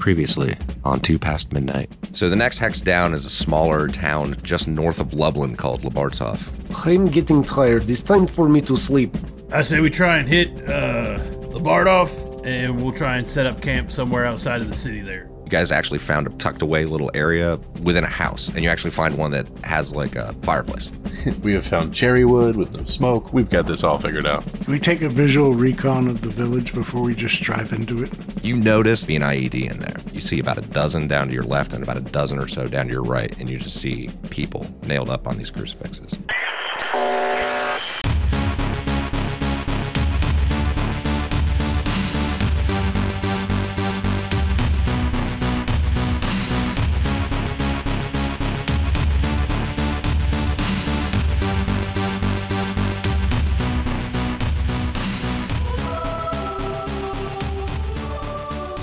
Previously on Two Past Midnight. So the next hex down is a smaller town just north of Lublin called Labartov. I'm getting tired. It's time for me to sleep. I say we try and hit uh, Labardov, and we'll try and set up camp somewhere outside of the city there. You guys actually found a tucked away little area within a house, and you actually find one that has like a fireplace. We have found cherry wood with no smoke. We've got this all figured out. Can we take a visual recon of the village before we just drive into it? You notice the IED in there. You see about a dozen down to your left and about a dozen or so down to your right, and you just see people nailed up on these crucifixes.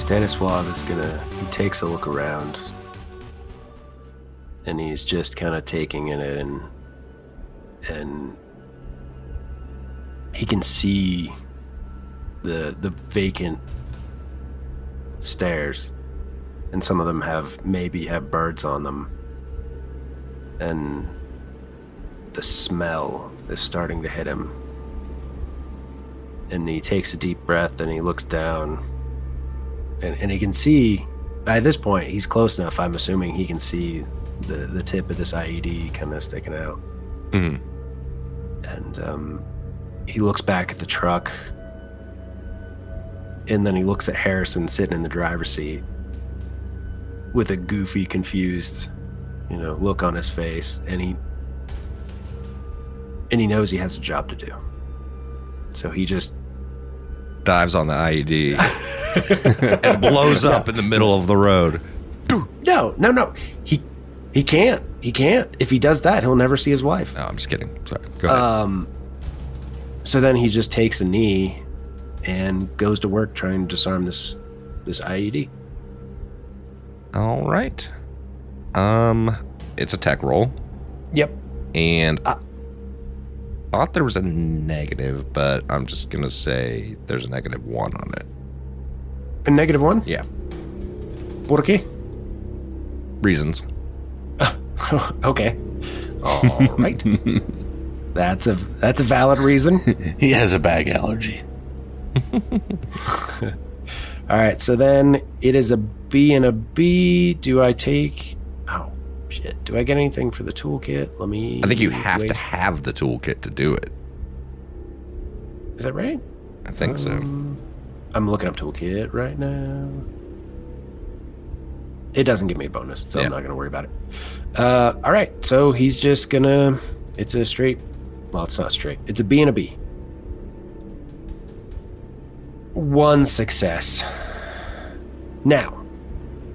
Stanislav is gonna. He takes a look around, and he's just kind of taking it in, and he can see the the vacant stairs, and some of them have maybe have birds on them, and the smell is starting to hit him. And he takes a deep breath and he looks down and, and he can see by this point he's close enough i'm assuming he can see the, the tip of this ied kind of sticking out. Mhm. and um, he looks back at the truck and then he looks at harrison sitting in the driver's seat with a goofy confused you know look on his face and he and he knows he has a job to do. So he just Dives on the IED and blows up in the middle of the road. No, no, no. He he can't. He can't. If he does that, he'll never see his wife. No, I'm just kidding. Sorry. Go ahead. Um so then he just takes a knee and goes to work trying to disarm this this IED. All right. Um, it's a tech roll, Yep. and Uh. thought there was a negative, but I'm just gonna say there's a negative one on it. A negative one? Yeah, Por qué? reasons. okay. All right. that's a that's a valid reason. He has a bag allergy. All right. So then it is a B and a B. Do I take Oh shit. Do I get anything for the toolkit? Let me I think you have to have the toolkit to do it. Is that right? I think so. Um, I'm looking up toolkit right now. It doesn't give me a bonus, so Yeah. I'm not going to worry about it. Uh, all right, so he's just gonna. It's a straight. Well, it's not straight. It's a B and a B. One success. Now,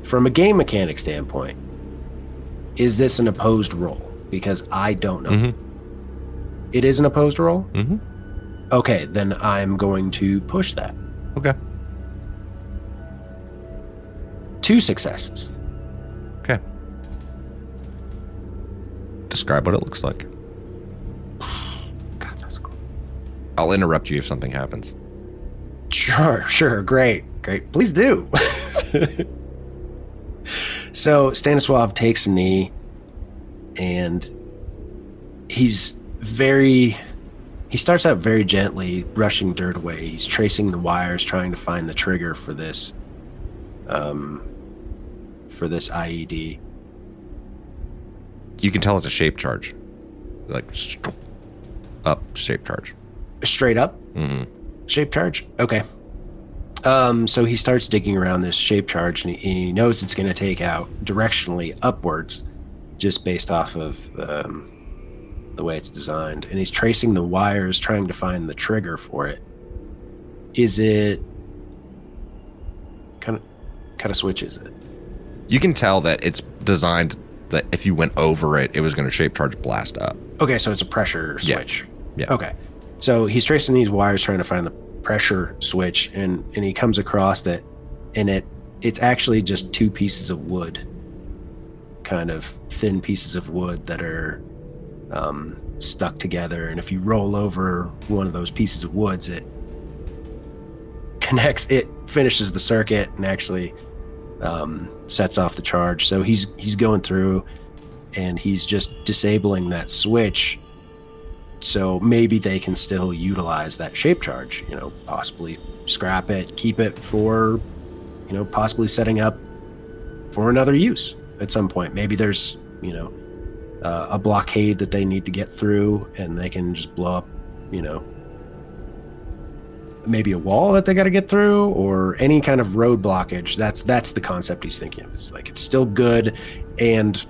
from a game mechanic standpoint, is this an opposed roll? Because I don't know. Mhm. It is an opposed roll. Mhm. Okay, then I'm going to push that. Okay. Two successes. Okay. Describe what it looks like. God, that's cool. I'll interrupt you if something happens. Sure, sure, great, great. Please do. so Stanislav takes a knee, and he's very. He starts out very gently, brushing dirt away. He's tracing the wires, trying to find the trigger for this, um, for this IED. You can tell it's a shape charge, like st- up shape charge. Straight up, hmm shape charge. Okay. Um, so he starts digging around this shape charge, and he, he knows it's going to take out directionally upwards, just based off of um, the way it's designed. And he's tracing the wires, trying to find the trigger for it. Is it kind of kind of switch? Is it? You can tell that it's designed that if you went over it, it was going to shape charge blast up. Okay, so it's a pressure switch. Yeah. Okay. So he's tracing these wires trying to find the pressure switch and and he comes across it and it it's actually just two pieces of wood. Kind of thin pieces of wood that are um, stuck together and if you roll over one of those pieces of woods it connects it finishes the circuit and actually um, sets off the charge. So he's he's going through, and he's just disabling that switch. So maybe they can still utilize that shape charge. You know, possibly scrap it, keep it for, you know, possibly setting up for another use at some point. Maybe there's you know uh, a blockade that they need to get through, and they can just blow up. You know, maybe a wall that they got to get through or any kind of road blockage. That's that's the concept he's thinking of. It's like it's still good and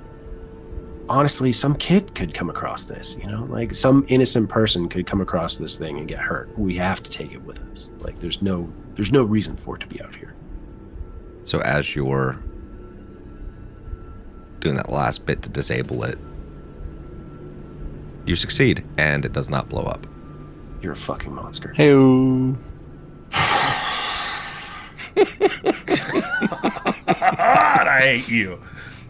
honestly some kid could come across this you know? Like some innocent person could come across this thing and get hurt. We have to take it with us. Like there's no there's no reason for it to be out here. So as you're doing that last bit to disable it, you succeed, and it does not blow up. you're a fucking monster Hey, God, I hate you.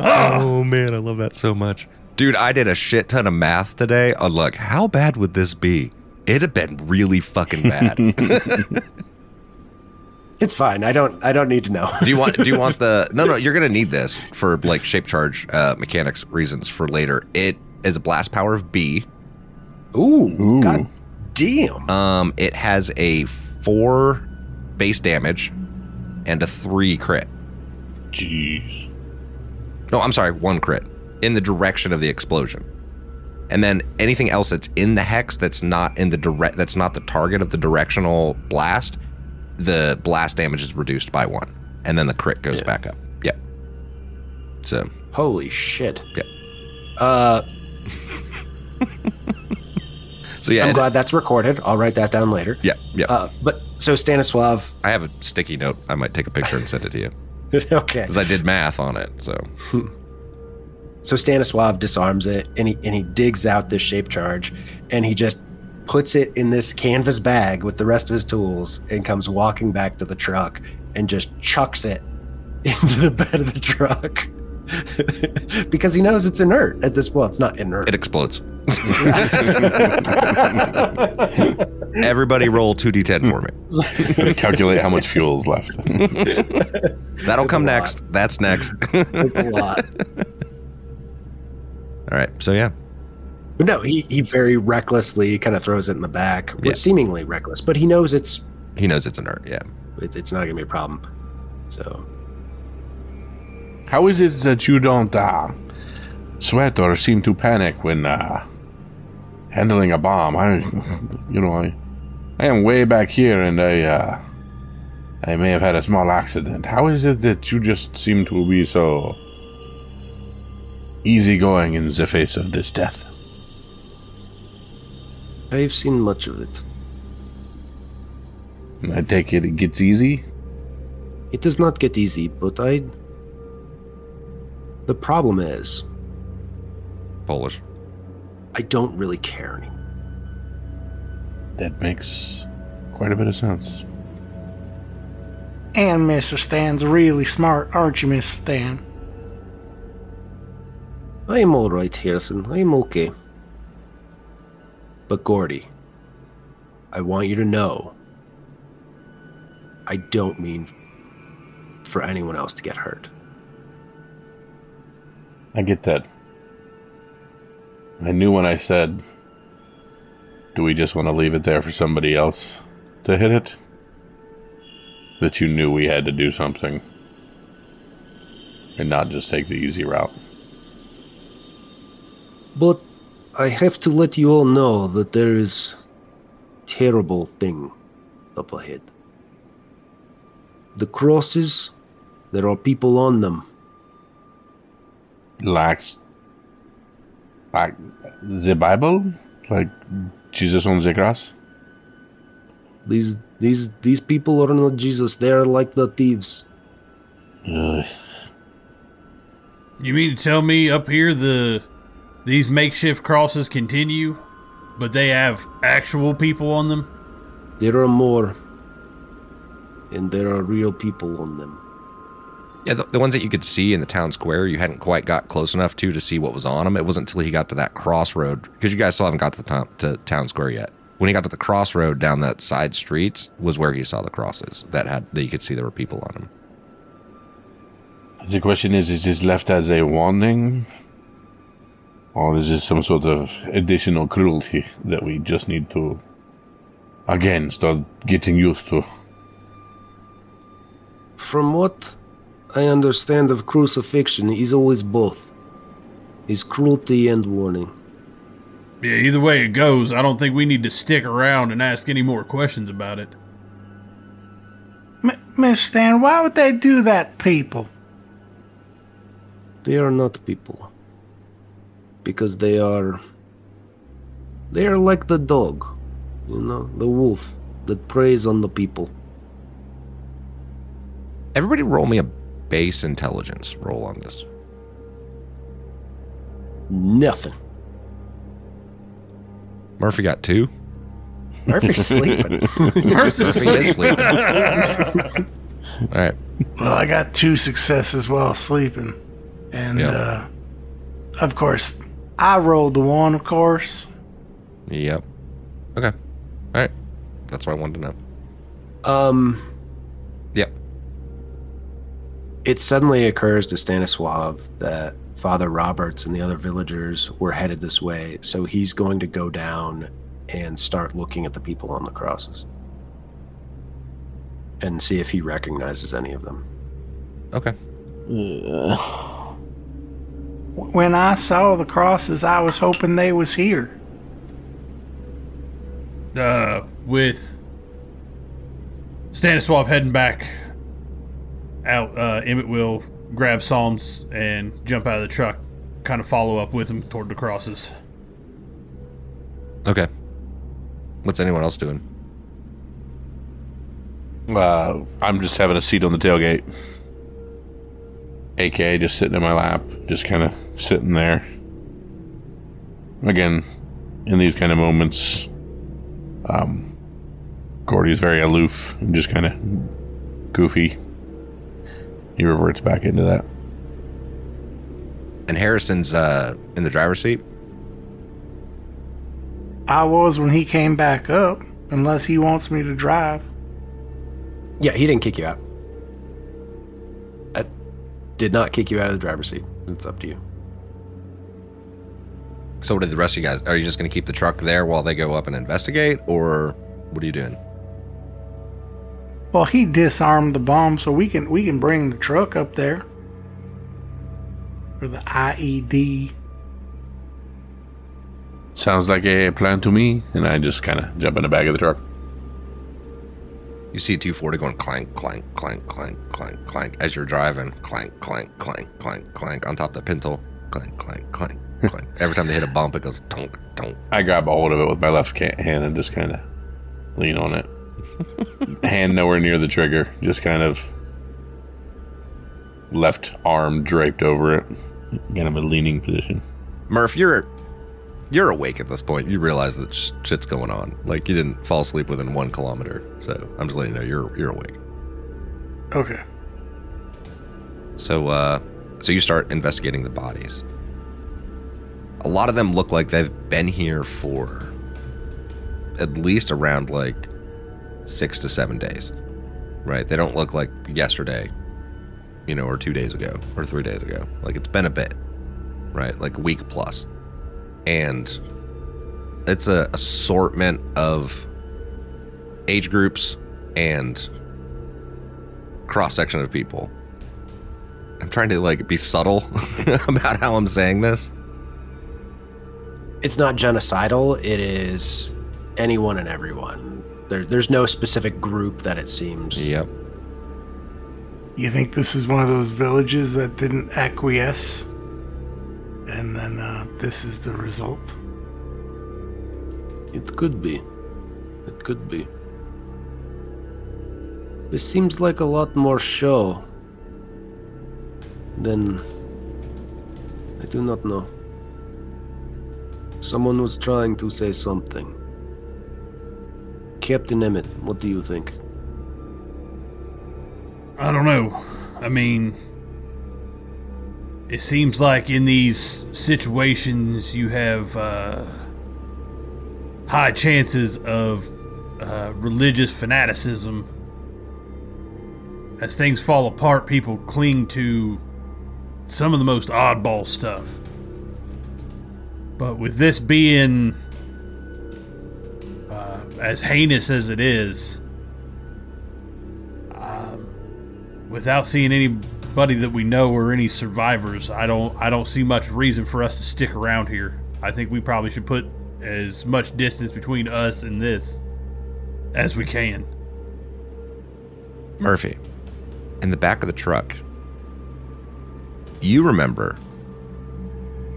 Oh man, I love that so much. Dude, I did a shit ton of math today. Oh, look, how bad would this be? It'd have been really fucking bad. it's fine i don't i don't need to know do you want? Do you want the? No, no. You're gonna need this for like shape charge uh, mechanics reasons for later. It is a blast power of B. ooh, Ooh. god damn Um, it has a four base damage and a three crit. jeez. No, I'm sorry, one crit in the direction of the explosion. And then anything else that's in the hex that's not in the direct that's not the target of the directional blast, the blast damage is reduced by one. And then the crit goes Yeah. back up. Yeah. So holy shit Yeah. uh so yeah, i'm glad that's recorded i'll write that down later yeah, yeah. uh but so stanislav I have a sticky note. I might take a picture and send it to you okay because I did math on it. So So Stanislav disarms it and he and he digs out this shape charge and he just puts it in this canvas bag with the rest of his tools and comes walking back to the truck and just chucks it into the bed of the truck. because he knows it's inert at this well, it's not inert. it explodes. Everybody roll two d10 for me. Let's calculate how much fuel is left. That'll It's come a lot. next. That's next. it's a lot. All right. So yeah, But no, he, he very recklessly kind of throws it in the back. Yeah. Seemingly reckless, but he knows it's he knows it's inert. Yeah. it's, it's not gonna be a problem. So How is it that you don't uh, sweat or seem to panic when uh, handling a bomb? I, you know, I, I am way back here, and I, uh, I may have had a small accident. How is it that you just seem to be so easygoing in the face of this death? I've seen much of it. I take it it gets easy. It does not get easy, but I. The problem is, Polish. I don't really care anymore. That makes quite a bit of sense. And Mr. Stan's really smart, aren't you, Miss Stan? I'm all right, Harrison. I'm okay. But Gordy, I want you to know, I don't mean for anyone else to get hurt. I get that. I knew when I said, Do we just want to leave it there for somebody else to hit it? That you knew we had to do something. And not just take the easy route. But I have to let you all know that there is terrible thing up ahead. The crosses, there are people on them. Like, like the Bible? Like Jesus on the cross? These these these people are not Jesus. They are like the thieves. Ugh. You mean to tell me up here the these makeshift crosses continue, but they have actual people on them? There are more, and there are real people on them. Yeah, the, the ones that you could see in the town square, you hadn't quite got close enough to to see what was on them. It wasn't until he got to that crossroad because you guys still haven't got to the town, to town square yet. When he got to the crossroad down that side streets, was where he saw the crosses that had that you could see there were people on them. The question is: Is this left as a warning, or is this some sort of additional cruelty that we just need to again start getting used to? From what I understand of crucifixion, is always both. He's cruelty and warning. Yeah, either way it goes, I don't think we need to stick around and ask any more questions about it. M- Miss Stan, why would they do that, people? They are not people. Because they are. They are like the dog, you know, the wolf that preys on the people. Everybody roll me a base intelligence roll on this. Nothing. Murphy got two. Murphy's sleeping. Murphy's Murphy is sleeping. All right. Well, I got two successes while sleeping. And, Yeah. uh, of course, I rolled the one, of course. Yep. Okay. All right. That's what I wanted to know. um, Yep. It suddenly occurs to Stanislav that Father Roberts and the other villagers were headed this way, so he's going to go down and start looking at the people on the crosses and see if he recognizes any of them. Okay. When I saw the crosses, I was hoping they was here. Uh, with Stanislav heading back out, uh, Emmett will grab Psalms and jump out of the truck, kind of follow up with him toward the crosses. Okay. What's anyone else doing? Uh, I'm just having a seat on the tailgate. AK just sitting in my lap, just kind of sitting there. Again, in these kind of moments, um, Gordy's very aloof and just kind of goofy. He reverts back into that. And Harrison's uh, in the driver's seat. I was when he came back up, unless he wants me to drive. Yeah, he didn't kick you out. I did not kick you out of the driver's seat. It's up to you. So, what did the rest of you guys? Are you just going to keep the truck there while they go up and investigate, or what are you doing? Well, he disarmed the bomb, so we can we can bring the truck up there. Or the IED. Sounds like a plan to me, and I just kind of jump in the back of the truck. You see 240 going clank, clank, clank, clank, clank, clank as you're driving. Clank, clank, clank, clank, clank on top of the pintle. Clank, clank, clank, clank. Every time they hit a bump, it goes tonk, tonk. I grab a hold of it with my left hand and just kind of lean on it. hand nowhere near the trigger, just kind of left arm draped over it, kind of a leaning position. Murph, you're you're awake at this point. You realize that sh- shit's going on. Like you didn't fall asleep within one kilometer. So I'm just letting you know you're you're awake. Okay. So uh so you start investigating the bodies. A lot of them look like they've been here for at least around like 6 to 7 days. Right? They don't look like yesterday, you know, or 2 days ago or 3 days ago. Like it's been a bit. Right? Like a week plus. And it's a assortment of age groups and cross section of people. I'm trying to like be subtle about how I'm saying this. It's not genocidal. It is anyone and everyone. There, there's no specific group that it seems. Yep. You think this is one of those villages that didn't acquiesce? And then uh, this is the result? It could be. It could be. This seems like a lot more show than. I do not know. Someone was trying to say something. Captain Emmett, what do you think? I don't know. I mean, it seems like in these situations you have uh, high chances of uh, religious fanaticism. As things fall apart, people cling to some of the most oddball stuff. But with this being as heinous as it is, um, without seeing anybody that we know or any survivors, I don't I don't see much reason for us to stick around here. I think we probably should put as much distance between us and this as we can. Murphy, in the back of the truck, you remember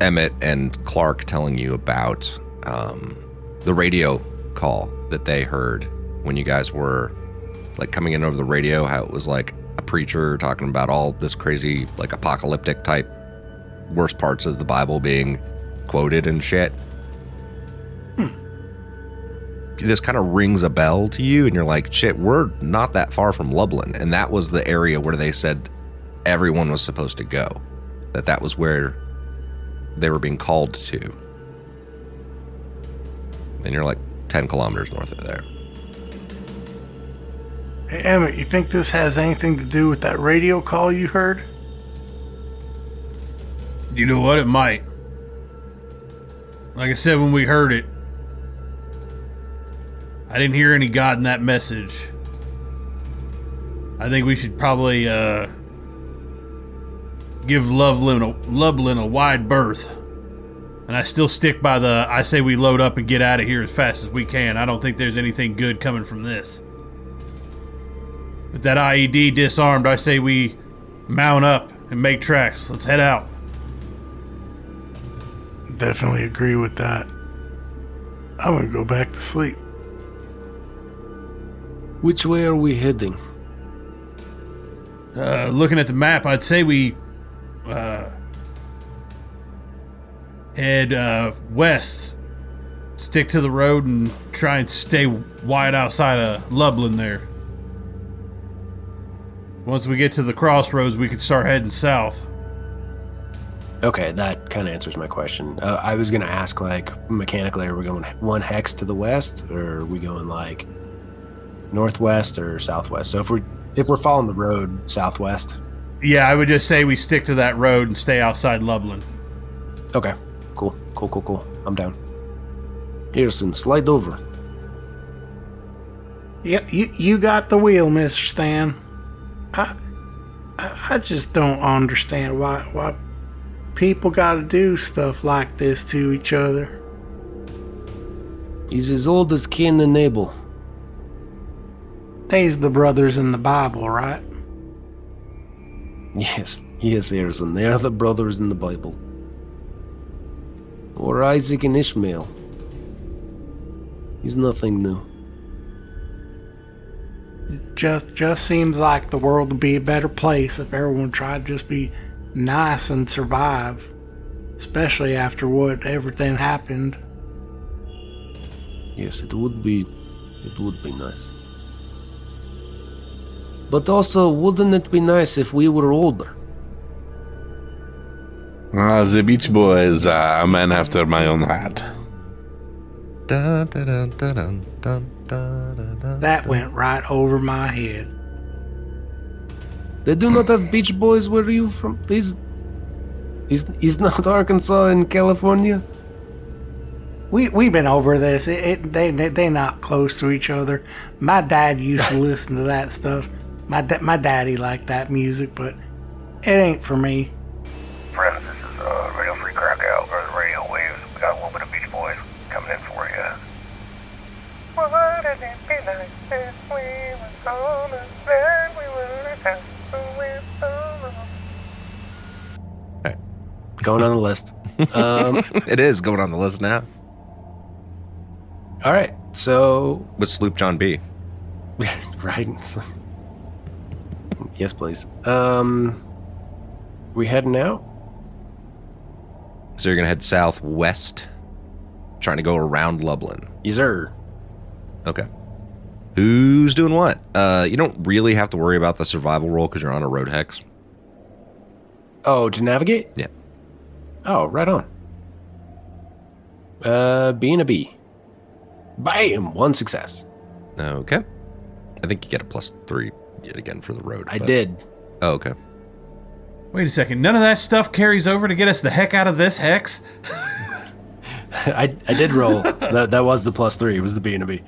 Emmett and Clark telling you about um, the radio call that they heard when you guys were like coming in over the radio, how it was like a preacher talking about all this crazy, like apocalyptic type worst parts of the Bible being quoted and shit. Hmm. This kind of rings a bell to you, and you're like, shit, we're not that far from Lublin. And that was the area where they said everyone was supposed to go. That that was where they were being called to. And you're like 10 kilometers north of there. Hey, Emmett, you think this has anything to do with that radio call you heard? You know what? It might. Like I said when we heard it, I didn't hear any God in that message. I think we should probably uh, give Loveland a, Lublin a wide berth. And I still stick by the I say we load up and get out of here as fast as we can. I don't think there's anything good coming from this. With that IED disarmed, I say we mount up and make tracks. Let's head out. Definitely agree with that. I'm gonna go back to sleep. Which way are we heading? Uh, looking at the map, I'd say we uh, head uh, west, stick to the road, and try and stay wide outside of Lublin there. Once we get to the crossroads, we can start heading south. Okay, that kind of answers my question. Uh, I was gonna ask, like, mechanically, are we going one hex to the west, or are we going like northwest or southwest? So if we're if we're following the road southwest, Yeah, I would just say we stick to that road and stay outside Lublin. okay, cool, cool, cool. I'm down. Harrison, slide over. Yep, you, you got the wheel, Mr. Stan. I, I I just don't understand why why people got to do stuff like this to each other. He's as old as Cain and Abel. They's the brothers in the Bible, right? Yes, yes, Harrison. They are the brothers in the Bible. Or Isaac and Ishmael. He's nothing new. Just just seems like the world would be a better place if everyone tried to just be nice and survive, especially after what everything happened. Yes, it would be it would be nice. But also, wouldn't it be nice if we were older? Ah, the Beach Boys, uh, a man after my own heart. That went right over my head. They do not have Beach Boys. Where are you from? Is is is not Arkansas in California? We we've been over this. It, it they, they they not close to each other. My dad used to listen to that stuff. My da- my daddy liked that music, but it ain't for me. List. Um, it is going on the list now all right, so with Sloop John B. right. yes, please. Um, we heading out? So you're gonna head southwest, trying to go around Lublin. Yes, sir. Okay. Who's doing what? Uh, you don't really have to worry about the survival roll because you're on a road hex. Oh, to navigate? Yeah. Oh, right on. Uh, B and a B. Bam! One success. Okay. I think you get a plus three yet again for the road. I but- did. Oh, okay. Wait a second. None of that stuff carries over to get us the heck out of this hex? I, I did roll. that that was the plus three. It was the B and a B.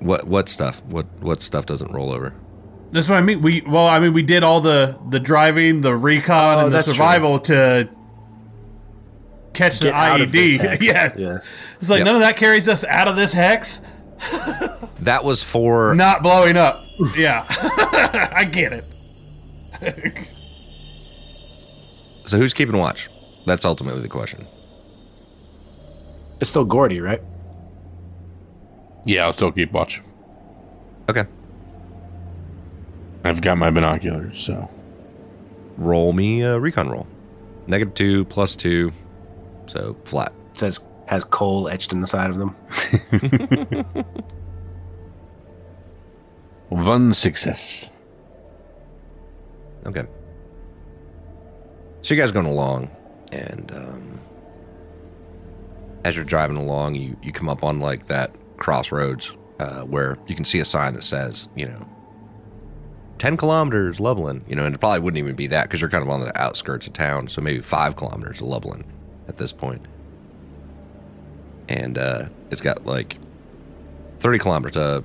What what stuff? What what stuff doesn't roll over? That's what I mean. We well, I mean, we did all the the driving, the recon, Oh, and the that's true. survival to catch the Get out of this IED. hex. yes. Yeah. It's like Yep. none of that carries us out of this hex. That was for Not blowing up. yeah, I get it. so who's keeping watch? That's ultimately the question. It's still Gordy, right? Yeah, I'll still keep watch. Okay. I've got my binoculars, so Roll me a recon roll. Negative two plus two. So flat. It says has coal etched in the side of them. one success. Okay. So you guys going along, and um, as you're driving along, you you come up on like that crossroads uh, where you can see a sign that says, you know, ten kilometers, Lublin. You know, and it probably wouldn't even be that because you're kind of on the outskirts of town, so maybe five kilometers to Lublin at this point. And uh, it's got like thirty kilometers to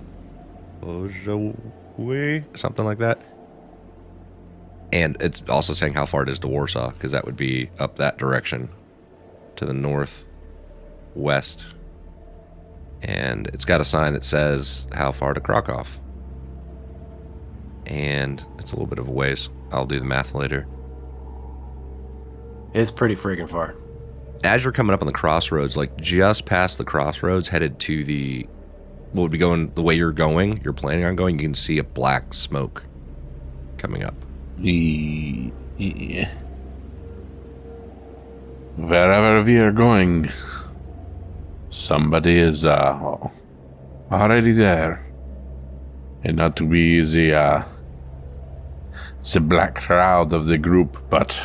something like that. And it's also saying how far it is to Warsaw, because that would be up that direction to the north west. And it's got a sign that says how far to Krakow. And it's a little bit of a ways. I'll do the math later. It's pretty freaking far. As you're coming up on the crossroads, like just past the crossroads, headed to the what would be going the way you're going, you're planning on going, you can see a black smoke coming up. E- Wherever we are going, somebody is uh, already there. And not to be the, uh, the black crowd of the group, but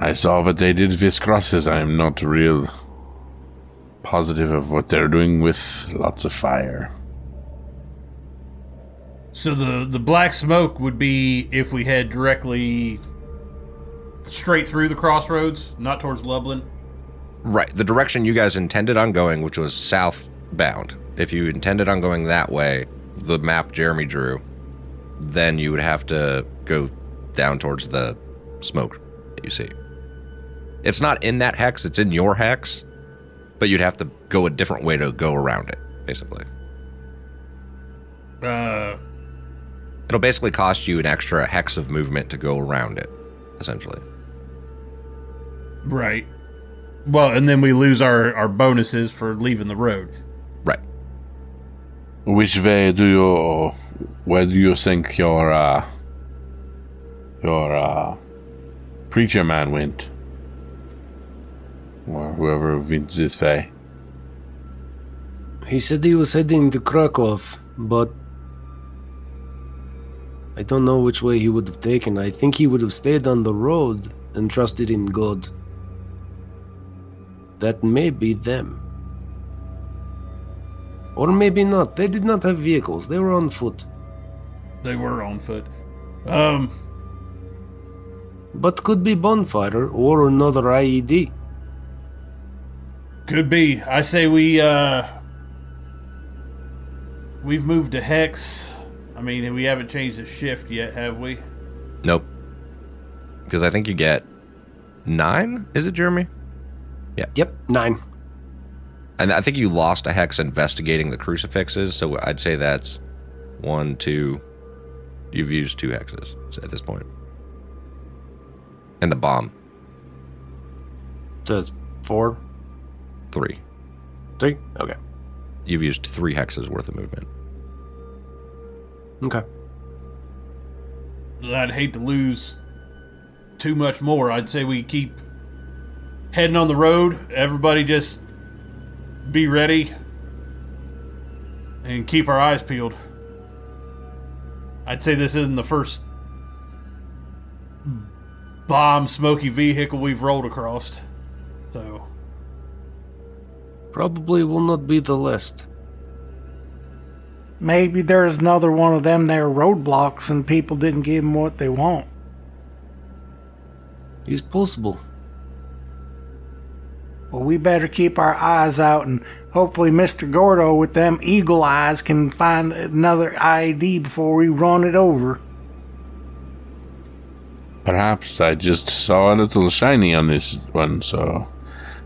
I saw what they did with crosses. I am not real positive of what they're doing with lots of fire. So the the black smoke would be if we head directly straight through the crossroads, not towards Lublin. Right. The direction you guys intended on going, which was southbound, if you intended on going that way, the map Jeremy drew, then you would have to go down towards the smoke that you see. It's not in that hex, it's in your hex, but you'd have to go a different way to go around it, basically. Uh, It'll basically cost you an extra hex of movement to go around it, essentially. right. Well, and then we lose our our bonuses for leaving the road. Right. Which way do you where do you think your uh your uh preacher man went? Or whoever went this way. He said he was heading to Krakow, but I don't know which way he would have taken. I think he would have stayed on the road and trusted in God. That may be them. Or maybe not. They did not have vehicles. They were on foot. They were on foot. Um, But could be bonfire or another IED. could be. I say we uh we've moved to hex. I mean, we haven't changed the shift yet, have we? Nope. Because I think you get nine, is it, Jeremy? Yeah. Yep, nine. And I think you lost a hex investigating the crucifixes, so I'd say that's one, two. You've used two hexes at this point. And the bomb, So it's four, three. three? Okay. You've used three hexes worth of movement. Okay. I'd hate to lose too much more. I'd say we keep heading on the road. Everybody just be ready and keep our eyes peeled. I'd say this isn't the first bomb smoky vehicle we've rolled across. So, Probably will not be the last. Maybe there's another one of them there roadblocks and people didn't give them what they want. He's possible. Well, we better keep our eyes out, and hopefully, Mr. Gordo with them eagle eyes can find another ID before we run it over. Perhaps I just saw a little shiny on this one, so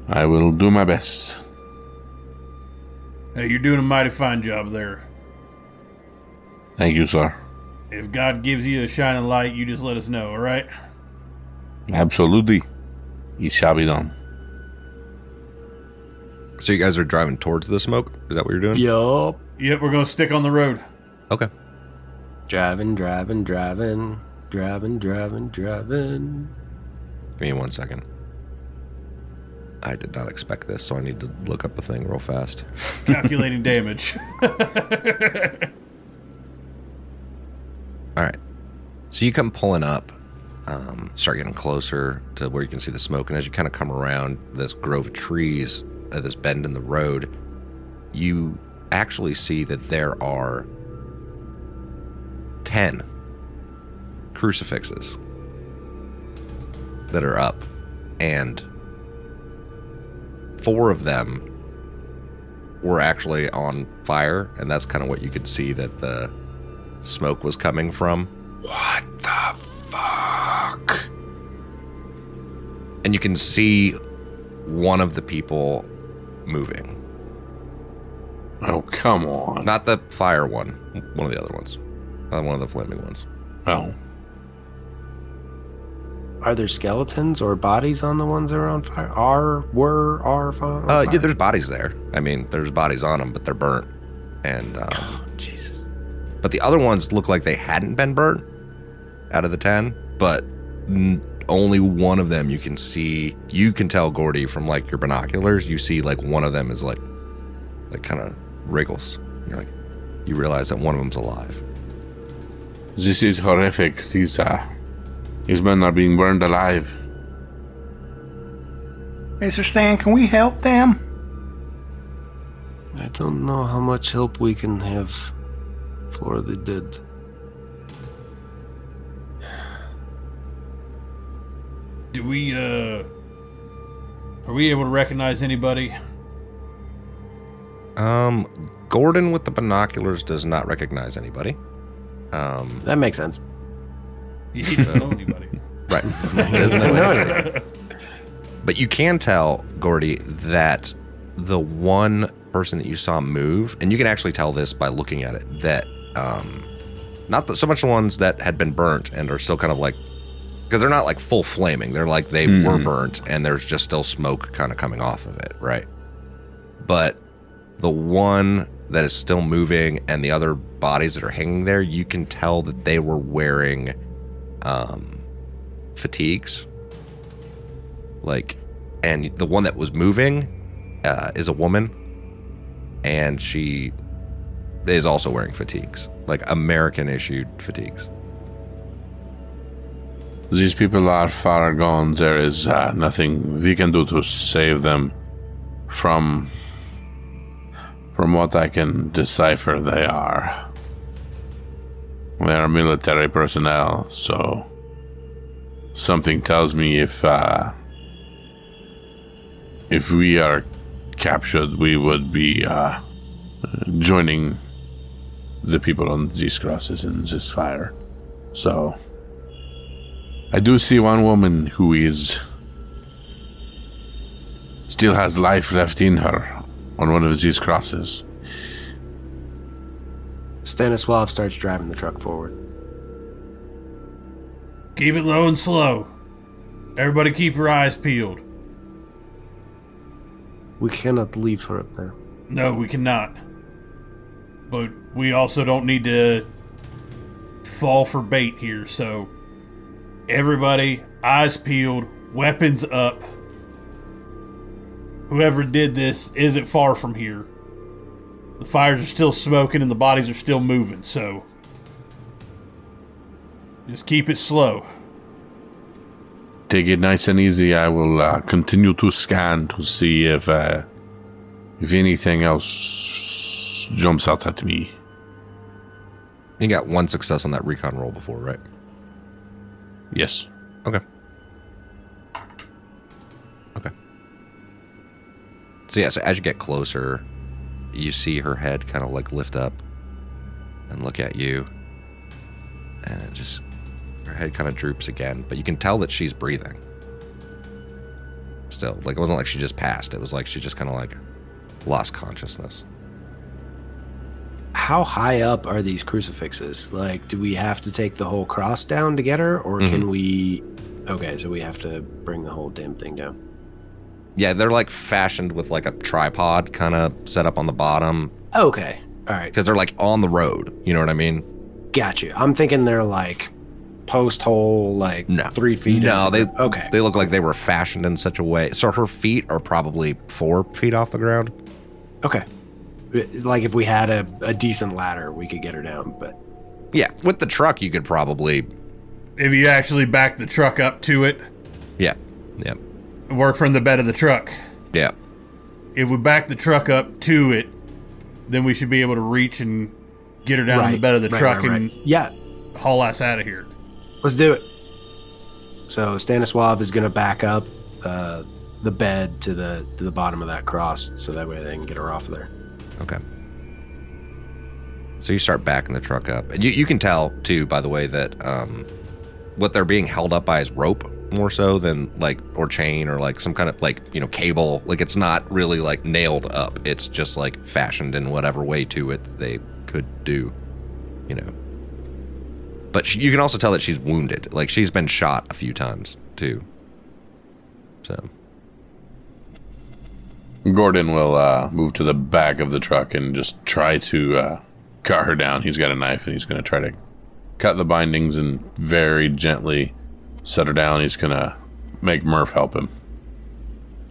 I will do my best. Hey, you're doing a mighty fine job there. Thank you, sir. If God gives you a shining light, you just let us know, all right? Absolutely. It shall be done. So you guys are driving towards the smoke? Is that what you're doing? Yup. Yep, we're gonna stick on the road. Okay. Driving, driving, driving, driving, driving, driving. Give me one second. I did not expect this, so I need to look up a thing real fast. Calculating damage. All right. So you come pulling up, um, start getting closer to where you can see the smoke, and as you kind of come around this grove of trees, uh, this bend in the road, you actually see that there are ten crucifixes that are up, and four of them were actually on fire, and that's kind of what you could see that the smoke was coming from. What the fuck? And you can see one of the people moving. Oh, come on. Not the fire one, one of the other ones. Not one of the flaming ones. Oh. Are there skeletons or bodies on the ones that are on fire? Are, were, are fire? on Uh, fire? yeah, there's bodies there. I mean, there's bodies on them, but they're burnt. And um, Oh, Jesus. but the other ones look like they hadn't been burnt out of the ten. But n- only one of them you can see. You can tell Gordy from like your binoculars. You see like one of them is like, like kind of wriggles. You're like, you realize that one of them's alive. This is horrific. These, uh, these men are being burned alive. Mr. Stan, can we help them? I don't know how much help we can have for the dead. Do we, uh. Are we able to recognize anybody? Um, Gordon with the binoculars does not recognize anybody. Um, That makes sense. He doesn't know anybody. right. He doesn't know anything. But you can tell, Gordy, that the one person that you saw move, and you can actually tell this by looking at it, that um, not the, so much the ones that had been burnt and are still kind of like, because they're not like full flaming. They're like they were Mhm. burnt and there's just still smoke kind of coming off of it, right? But the one that is still moving and the other bodies that are hanging there, you can tell that they were wearing um, fatigues like and the one that was moving uh, is a woman and she is also wearing fatigues like american issued fatigues These people are far gone. There is uh, nothing we can do to save them from. From what I can decipher, they are. They are military personnel, so. Something tells me if. Uh, if we are captured, we would be uh, joining the people on these crosses in this fire. So. I do see one woman who is still has life left in her on one of these crosses. Stanislav starts driving the truck forward. Keep it low and slow. Everybody keep your eyes peeled. We cannot leave her up there. No, we cannot. But we also don't need to fall for bait here, so everybody, eyes peeled, weapons up. Whoever did this isn't far from here. The fires are still smoking and the bodies are still moving, so just keep it slow. Take it nice and easy. I will uh, continue to scan to see if uh, if anything else jumps out at me. you got one success on that recon roll before right Yes. Okay. Okay. So yeah, so as you get closer, you see her head kind of like lift up and look at you. And it just her head kind of droops again, but you can tell that she's breathing. Still, like it wasn't like she just passed. It was like she just kind of like lost consciousness. How high up are these crucifixes? Like, do we have to take the whole cross down to get her, or mm-hmm. can we? Okay, so we have to bring the whole damn thing down. Yeah, they're like fashioned with like a tripod kind of set up on the bottom Okay, all right, because they're like on the road. You know what I mean? got you. I'm thinking they're like post hole, like No. three feet. No, they the- okay. They look like they were fashioned in such a way. So her feet are probably four feet off the ground. Okay. Like if we had a, a decent ladder, we could get her down. But Yeah, with the truck, you could probably. If you actually back the truck up to it, Yeah, yeah, work from the bed of the truck. yeah. If we back the truck up to it, then we should be able to reach and get her down on the bed of the right, truck right, and right. yeah, haul us out of here. let's do it. So Stanislav is going to back up uh, the bed to the to the bottom of that cross, so that way they can get her off of there. Okay. So you start backing the truck up, and you you can tell too, by the way, that um, what they're being held up by is rope more so than like or chain or like some kind of like you know cable. Like it's not really like nailed up. It's just like fashioned in whatever way to it they could do. You know. But she, you can also tell that she's wounded. Like she's been shot a few times too. So Gordon will uh, move to the back of the truck and just try to uh, cut her down. He's got a knife and he's going to try to cut the bindings and very gently set her down. He's going to make Murph help him.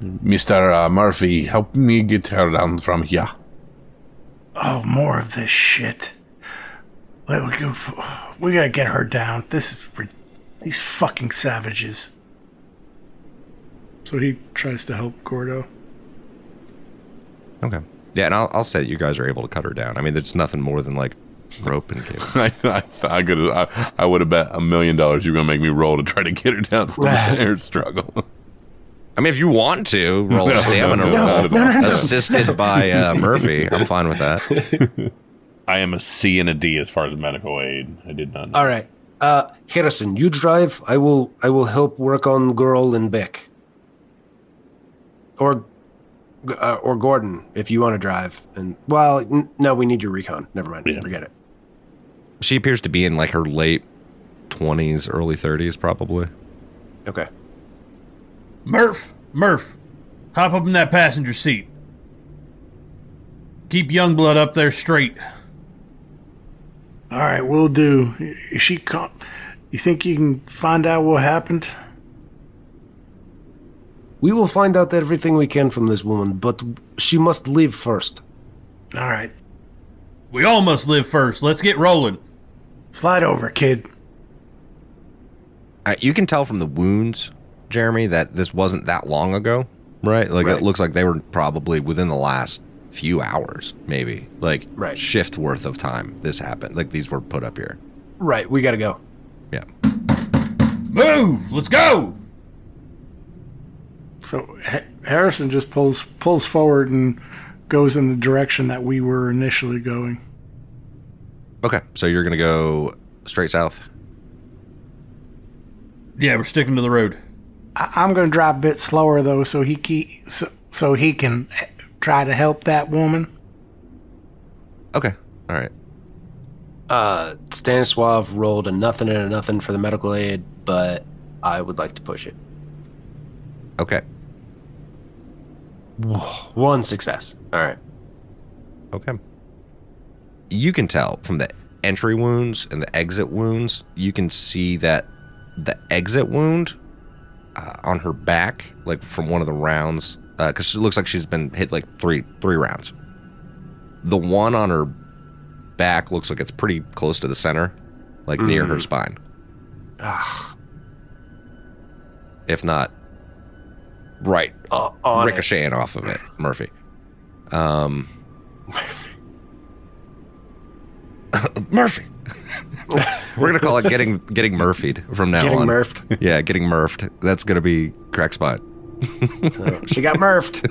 Mr. Uh, Murphy, help me get her down from here. Oh, more of this shit. Let we go. We gotta get her down. This is ri- these fucking savages. So he tries to help Gordo. Okay. Yeah, and I'll, I'll say that you guys are able to cut her down. I mean, there's nothing more than like rope and cable. I, I, I could I, I would have bet a million dollars you're going to make me roll to try to get her down from the air struggle. I mean, if you want to roll a No, stamina no, no, roll, no, no, no. assisted by uh, Murphy, I'm fine with that. I am a C and a D as far as medical aid. I did not know. All right, uh, Harrison, you drive. I will. I will help work on Girl and Beck. Or, uh, or Gordon, if you want to drive. And well, n- no, we need your recon. Never mind. Yeah. Forget it. She appears to be in like her late 20s, early 30s, probably. Okay. Murph, Murph, hop up in that passenger seat. Keep Youngblood up there straight. All right, we'll do. Is she com- You think you can find out what happened? We will find out everything we can from this woman, but she must live first. All right, We all must live first. Let's get rolling. slide over, kid. Uh, you can tell from the wounds, Jeremy, that this wasn't that long ago, right? Like Right. it looks like they were probably within the last few hours, maybe like Right. shift worth of time. This happened. Like these were put up here. Right. We got to go. Yeah. Move! Let's go! So Ha- Harrison just pulls pulls forward and goes in the direction that we were initially going. Okay, so you're gonna go straight south. Yeah, we're sticking to the road. I- I'm going to drive a bit slower though, so he ke- so, so he can try to help that woman. Okay, all right. Uh, Stanislav rolled a nothing and a nothing for the medical aid, but I would like to push it. Okay, One success. All right. okay. You can tell from the entry wounds and the exit wounds. You can see that the exit wound uh, on her back, like from one of the rounds, because it looks like she's been hit like three three rounds. The one on her back looks like it's pretty close to the center, like near her spine. Ah, if not right uh, on it. ricocheting off of it, Murphy. Um, Murphy. We're gonna call it getting getting Murphyed from now on. Getting on. murphed. Yeah, getting Murphed. That's gonna be crack spot. So she got murphed.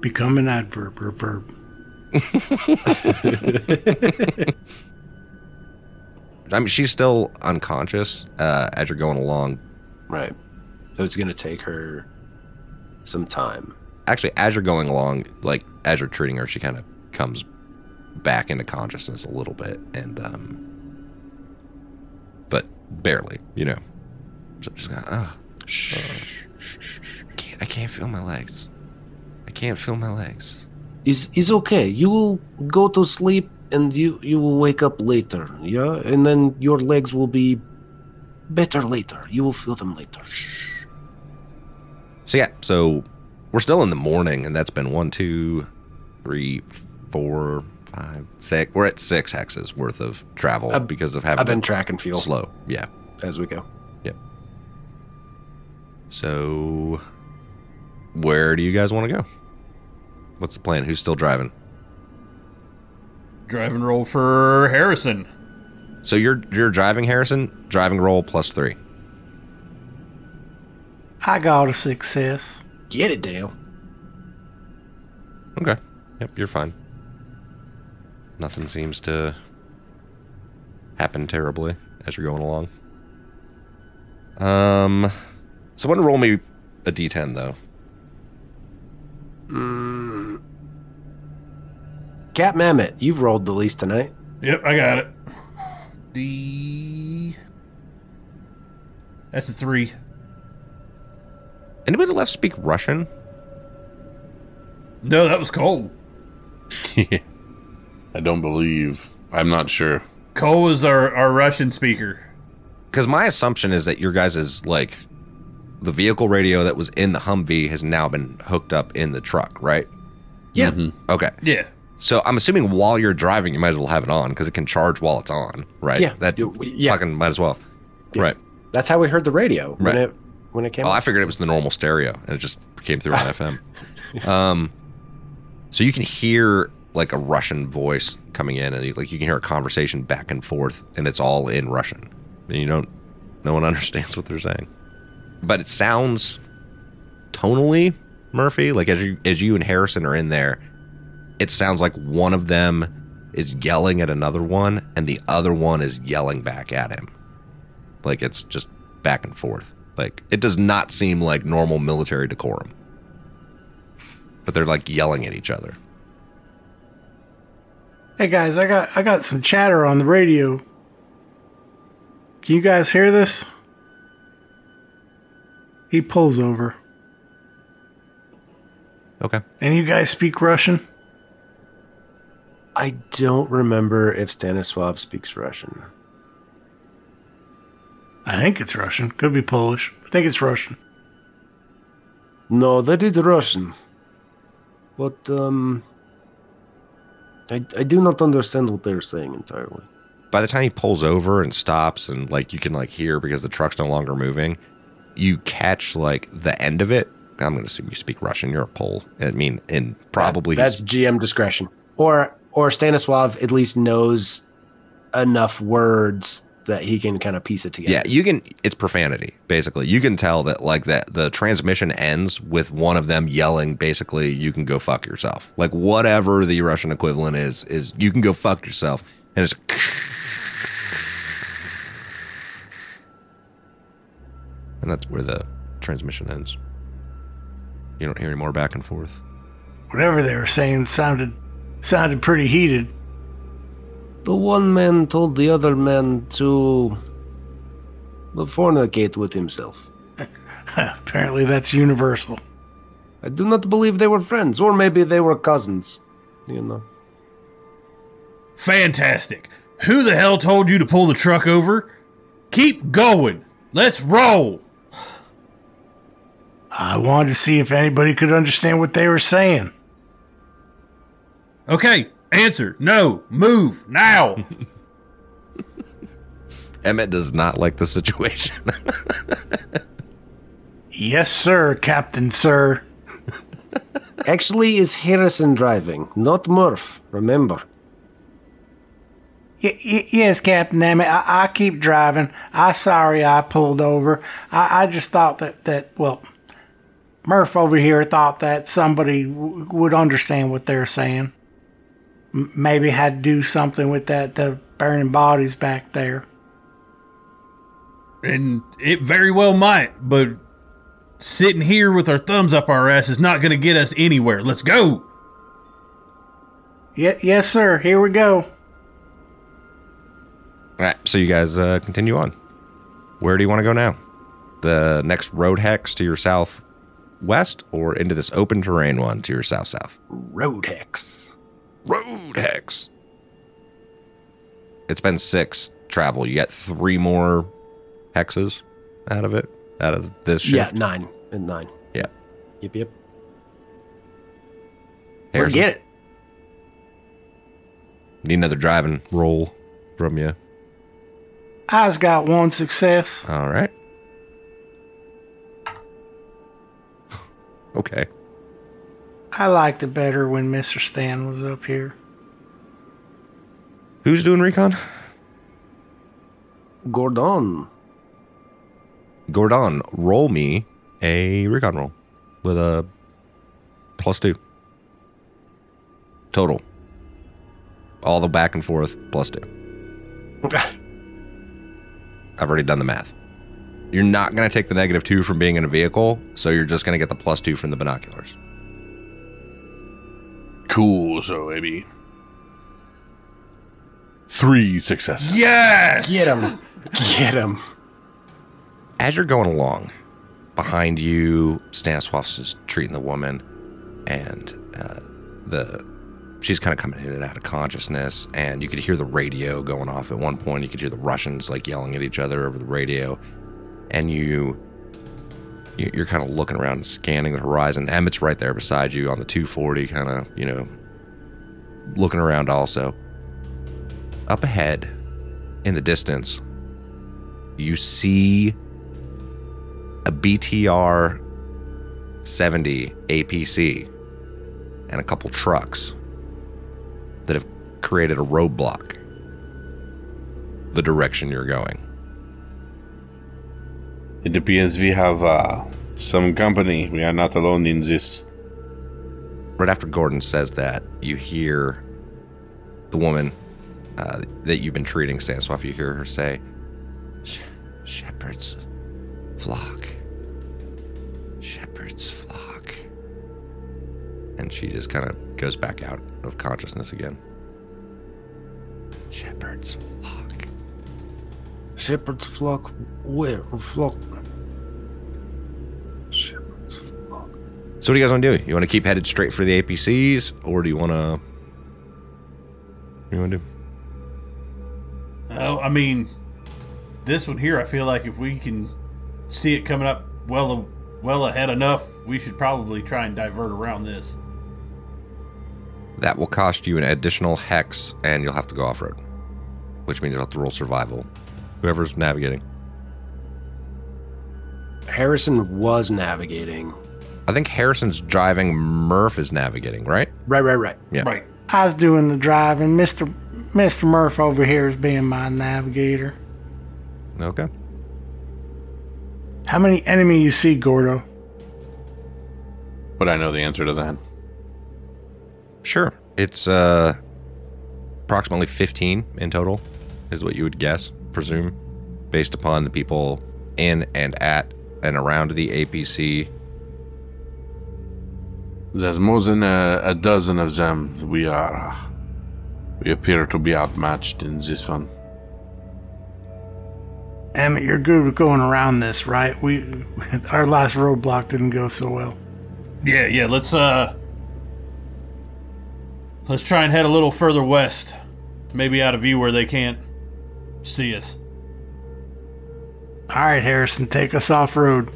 Become an adverb or verb. I mean, she's still unconscious uh, as you're going along. Right. So it's gonna take her some time. Actually, as you're going along, like as you're treating her, she kind of comes back into consciousness a little bit, and um, but barely, you know. So just kind of, oh, I can't, I can't feel my legs. I can't feel my legs. Is is okay. You will go to sleep and you you will wake up later. Yeah, and then your legs will be better later. You will feel them later. So yeah, so we're still in the morning, and that's been one, two, three, four, five, six. We're at six hexes worth of travel I've- because of having I've been to track and field slow. Yeah. as we go. Yep. So, where do you guys want to go? What's the plan? Who's still driving? Drive and roll for Harrison. So you're you're driving, Harrison. Driving roll plus three. I got a success. Get it, Dale. Okay. Yep, you're fine. Nothing seems to happen terribly as you're going along. Um, someone roll me a d10 though. Cat Mammoth, you've rolled the least tonight. Yep, I got it. D. That's a three. Anybody left speak Russian? No, that was Cole. I don't believe. I'm not sure. Cole was our, our Russian speaker. Because my assumption is that your guys' is like the vehicle radio that was in the Humvee has now been hooked up in the truck, right? Yeah. Mhm. Okay. Yeah. So I'm assuming while you're driving, you might as well have it on because it can charge while it's on, right? Yeah. That You- yeah. fucking might as well. Right. That's how we heard the radio when Right. it when it came. Oh, I figured it was the normal stereo and it just came through on FM. Um, so you can hear like a Russian voice coming in and you, like you can hear a conversation back and forth and it's all in Russian. And you don't, no one understands what they're saying. But it sounds tonally, Murphy, like as you, as you and Harrison are in there, it sounds like one of them is yelling at another one and the other one is yelling back at him. Like it's just back and forth. Like it does not seem like normal military decorum. But they're like yelling at each other. Hey guys, I got I got some chatter on the radio. Can you guys hear this? He pulls over. Okay. And you guys speak Russian? I don't remember if Stanislav speaks Russian. I think it's Russian. Could be Polish. I think it's Russian. No, that is Russian. But um, I I do not understand what they're saying entirely. By the time he pulls over and stops and like you can like hear because the truck's no longer moving, you catch like the end of it. I'm gonna assume you speak Russian. You're a Pole. I mean, and probably that's GM discretion. Or or Stanislav at least knows enough words that he can kind of piece it together. Yeah, you can. It's profanity, basically. You can tell that, like that, the transmission ends with one of them yelling, basically, "You can go fuck yourself." Like whatever the Russian equivalent is, is you can go fuck yourself, and it's. And that's where the transmission ends. You don't hear any more back and forth. Whatever they were saying sounded sounded pretty heated. The one man told the other man to fornicate with himself. Apparently that's universal. I do not believe they were friends, or maybe they were cousins. You know. Fantastic. Who the hell told you to pull the truck over? Keep going. Let's roll. I wanted to see if anybody could understand what they were saying. Okay, answer. No. Move now. Emmett does not like the situation. Yes, sir, Captain, sir. Actually, is Harrison driving, not Murph. Remember. Y- y- yes, Captain Emmett. I-, I keep driving. I sorry I pulled over. I, I just thought that that well, Murph over here thought that somebody w- would understand what they're saying. M- maybe had to do something with that the burning bodies back there. And it very well might, but sitting here with our thumbs up our ass is not going to get us anywhere. Let's go. Ye- yes, sir. Here we go. All right, so you guys uh, continue on. Where do you want to go now? The next road hex to your southwest, or into this open terrain one to your south south? Road hex. Road hex. It's been six travel. You get three more hexes out of it, out of this shift. Yeah, nine and nine. Yeah. Yep, yep. Let's get it. Need another driving roll from you. I's got one success. All right. Okay. I liked it better when Mr. Stan was up here. Who's doing recon? Gordon. Gordon, roll me a recon roll with a plus two. Total. All the back and forth plus two. I've already done the math. You're not going to take the negative two from being in a vehicle, so you're just going to get the plus two from the binoculars. Cool. So maybe three successes. Yes. Get him. Get him. as you're going along, behind you, Stanislavs is treating the woman, and uh, the she's kind of coming in and out of consciousness, and you could hear the radio going off at one point. You could hear the Russians like yelling at each other over the radio, and you you- you're kind of looking around and scanning the horizon. Emmett's right there beside you on the 240, kind of you know looking around also. Up ahead, in the distance, you see a BTR 70 APC and a couple trucks that have created a roadblock the direction you're going. It appears we have uh, some company. We are not alone in this. Right after Gordon says that, you hear the woman uh, that you've been treating, Stanislav, you hear her say, Shepherd's flock. Shepherd's flock. And she just kind of goes back out of consciousness again. Shepherd's flock. Shepherd's flock. Where? Flock. Shepherd's flock. So, what do you guys want to do? You want to keep headed straight for the APCs, or do you want to. What do you want to do? Oh, I mean, this one here, I feel like if we can see it coming up well, well ahead enough, we should probably try and divert around this. That will cost you an additional hex, and you'll have to go off road, which means you'll have to roll survival. Whoever's navigating. Harrison was navigating. I think Harrison's driving, Murph is navigating, right? Right, right, right. Yeah. Right. I was doing the driving. Mr. Mr. Murph over here is being my navigator. Okay. How many enemy you see, Gordo? But I know the answer to that. Sure. It's uh approximately 15 in total, is what you would guess, presume, based upon the people in and at and around the APC. There's more than a, a dozen of them. We are. Uh, we appear to be outmatched in this one. Emmett, you're good with going around this, right? We our last roadblock didn't go so well. Yeah, yeah. Let's uh, let's try and head a little further west, maybe out of view where they can't see us. All right, Harrison, take us off road.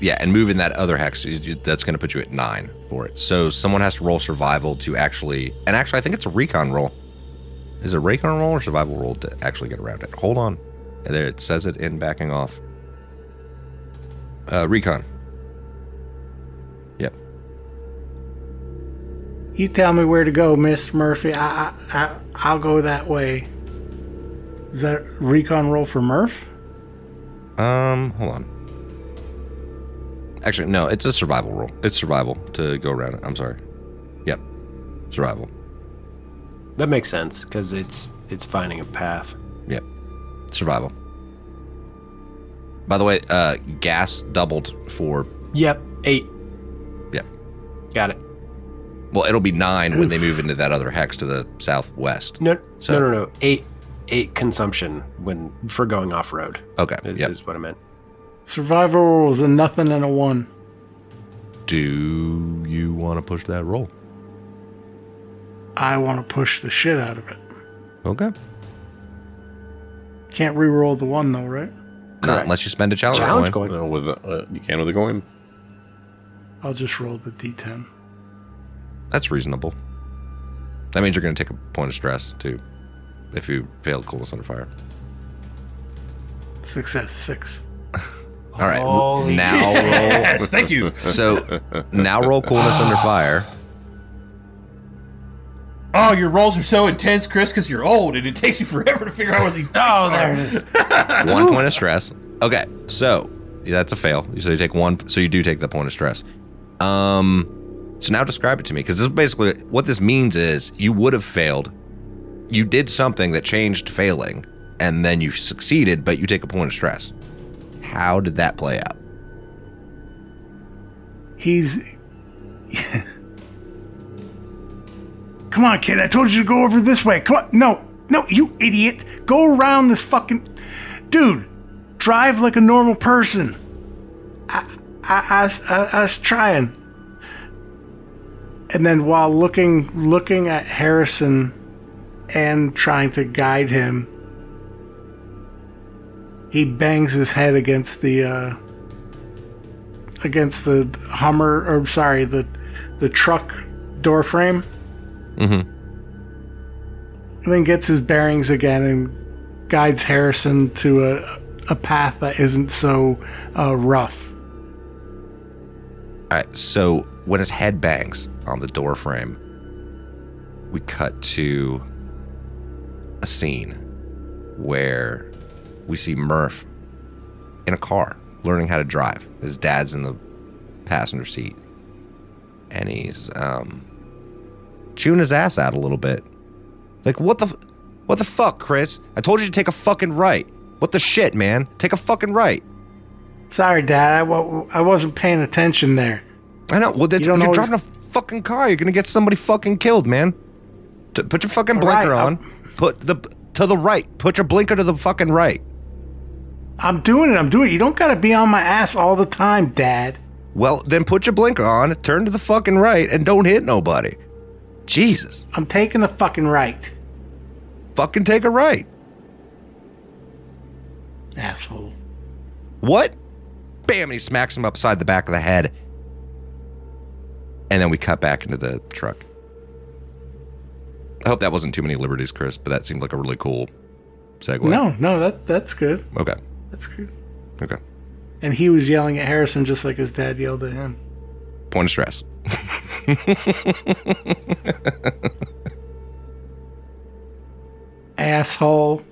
Yeah, and moving that other hex, you- you- that's going to put you at nine for it. So someone has to roll survival to actually, and actually, I think it's a recon roll. Is it a recon roll or survival roll to actually get around it? Hold on. There, it says it in backing off. Uh, recon. Yep. You tell me where to go, Mr. Murphy. I, I, I I'll go that way. Is that recon roll for Murph? Um, hold on. actually, no, it's a survival roll. It's survival to go around it. I'm sorry. Yep. Survival. That makes sense because it's it's finding a path. Yep. Survival. By the way, uh, gas doubled for. Yep, eight. Yep. Got it. Well, it'll be nine when they move into that other hex to the southwest. No, So- no, no, no. Eight, eight consumption when for going off road. Okay. Is, Yep. is what I meant. Survival was a nothing and a one. Do you want to push that roll? I want to push the shit out of it. Okay. Can't re-roll the one though, right? Not unless you spend a challenge, Challenge coin. going. Uh, with uh, you can't with a coin. I'll just roll the d10. That's reasonable. That means you're going to take a point of stress too, if you failed coolness under fire. Success six. All right. Holy now Yes, thank you. So now roll coolness under fire. Oh, your rolls are so intense, Chris, because you're old and it takes you forever to figure out what these. Oh, there it is. one point of stress. Okay, so yeah, that's a fail. So you take one. So you do take the point of stress. Um, so now describe it to me because this is basically what this means is you would have failed. You did something that changed failing, and then you succeeded, but you take a point of stress. How did that play out? He's. Come on, kid. I told you to go over this way. Come on. No, no, you idiot. Go around this fucking. Dude, drive like a normal person. I, I, I, I, I was trying. And then while looking, looking at Harrison and trying to guide him, he bangs his head against the, uh, against the Hummer, or sorry, the the truck door frame. Mm-hmm. And then gets his bearings again and guides Harrison to a a path that isn't so uh, rough. All right. So when his head bangs on the door frame, we cut to a scene where we see Murph in a car learning how to drive. His dad's in the passenger seat, and he's um, chewing his ass out a little bit. Like what the, what the fuck, Chris? I told you to take a fucking right. What the shit, man? Take a fucking right. Sorry, Dad, I, I wasn't paying attention there. I know. Well, that's, You you're always- driving a fucking car. You're gonna get somebody fucking killed, man. T- put your fucking blinker right, on. Put the to the right. Put your blinker to the fucking right. I'm doing it. I'm doing it. You don't got to be on my ass all the time, Dad. Well, then put your blinker on. Turn to the fucking right and don't hit nobody. Jesus, I'm taking the fucking right, fucking take a right. asshole. What? Bam! And he smacks him upside the back of the head. And then we cut back into the truck. I hope that wasn't too many liberties, Chris, but that seemed like a really cool segue. No, no, that that's good. Okay. That's good. Okay. And he was yelling at Harrison just like his dad yelled at him. Point of stress. Asshole.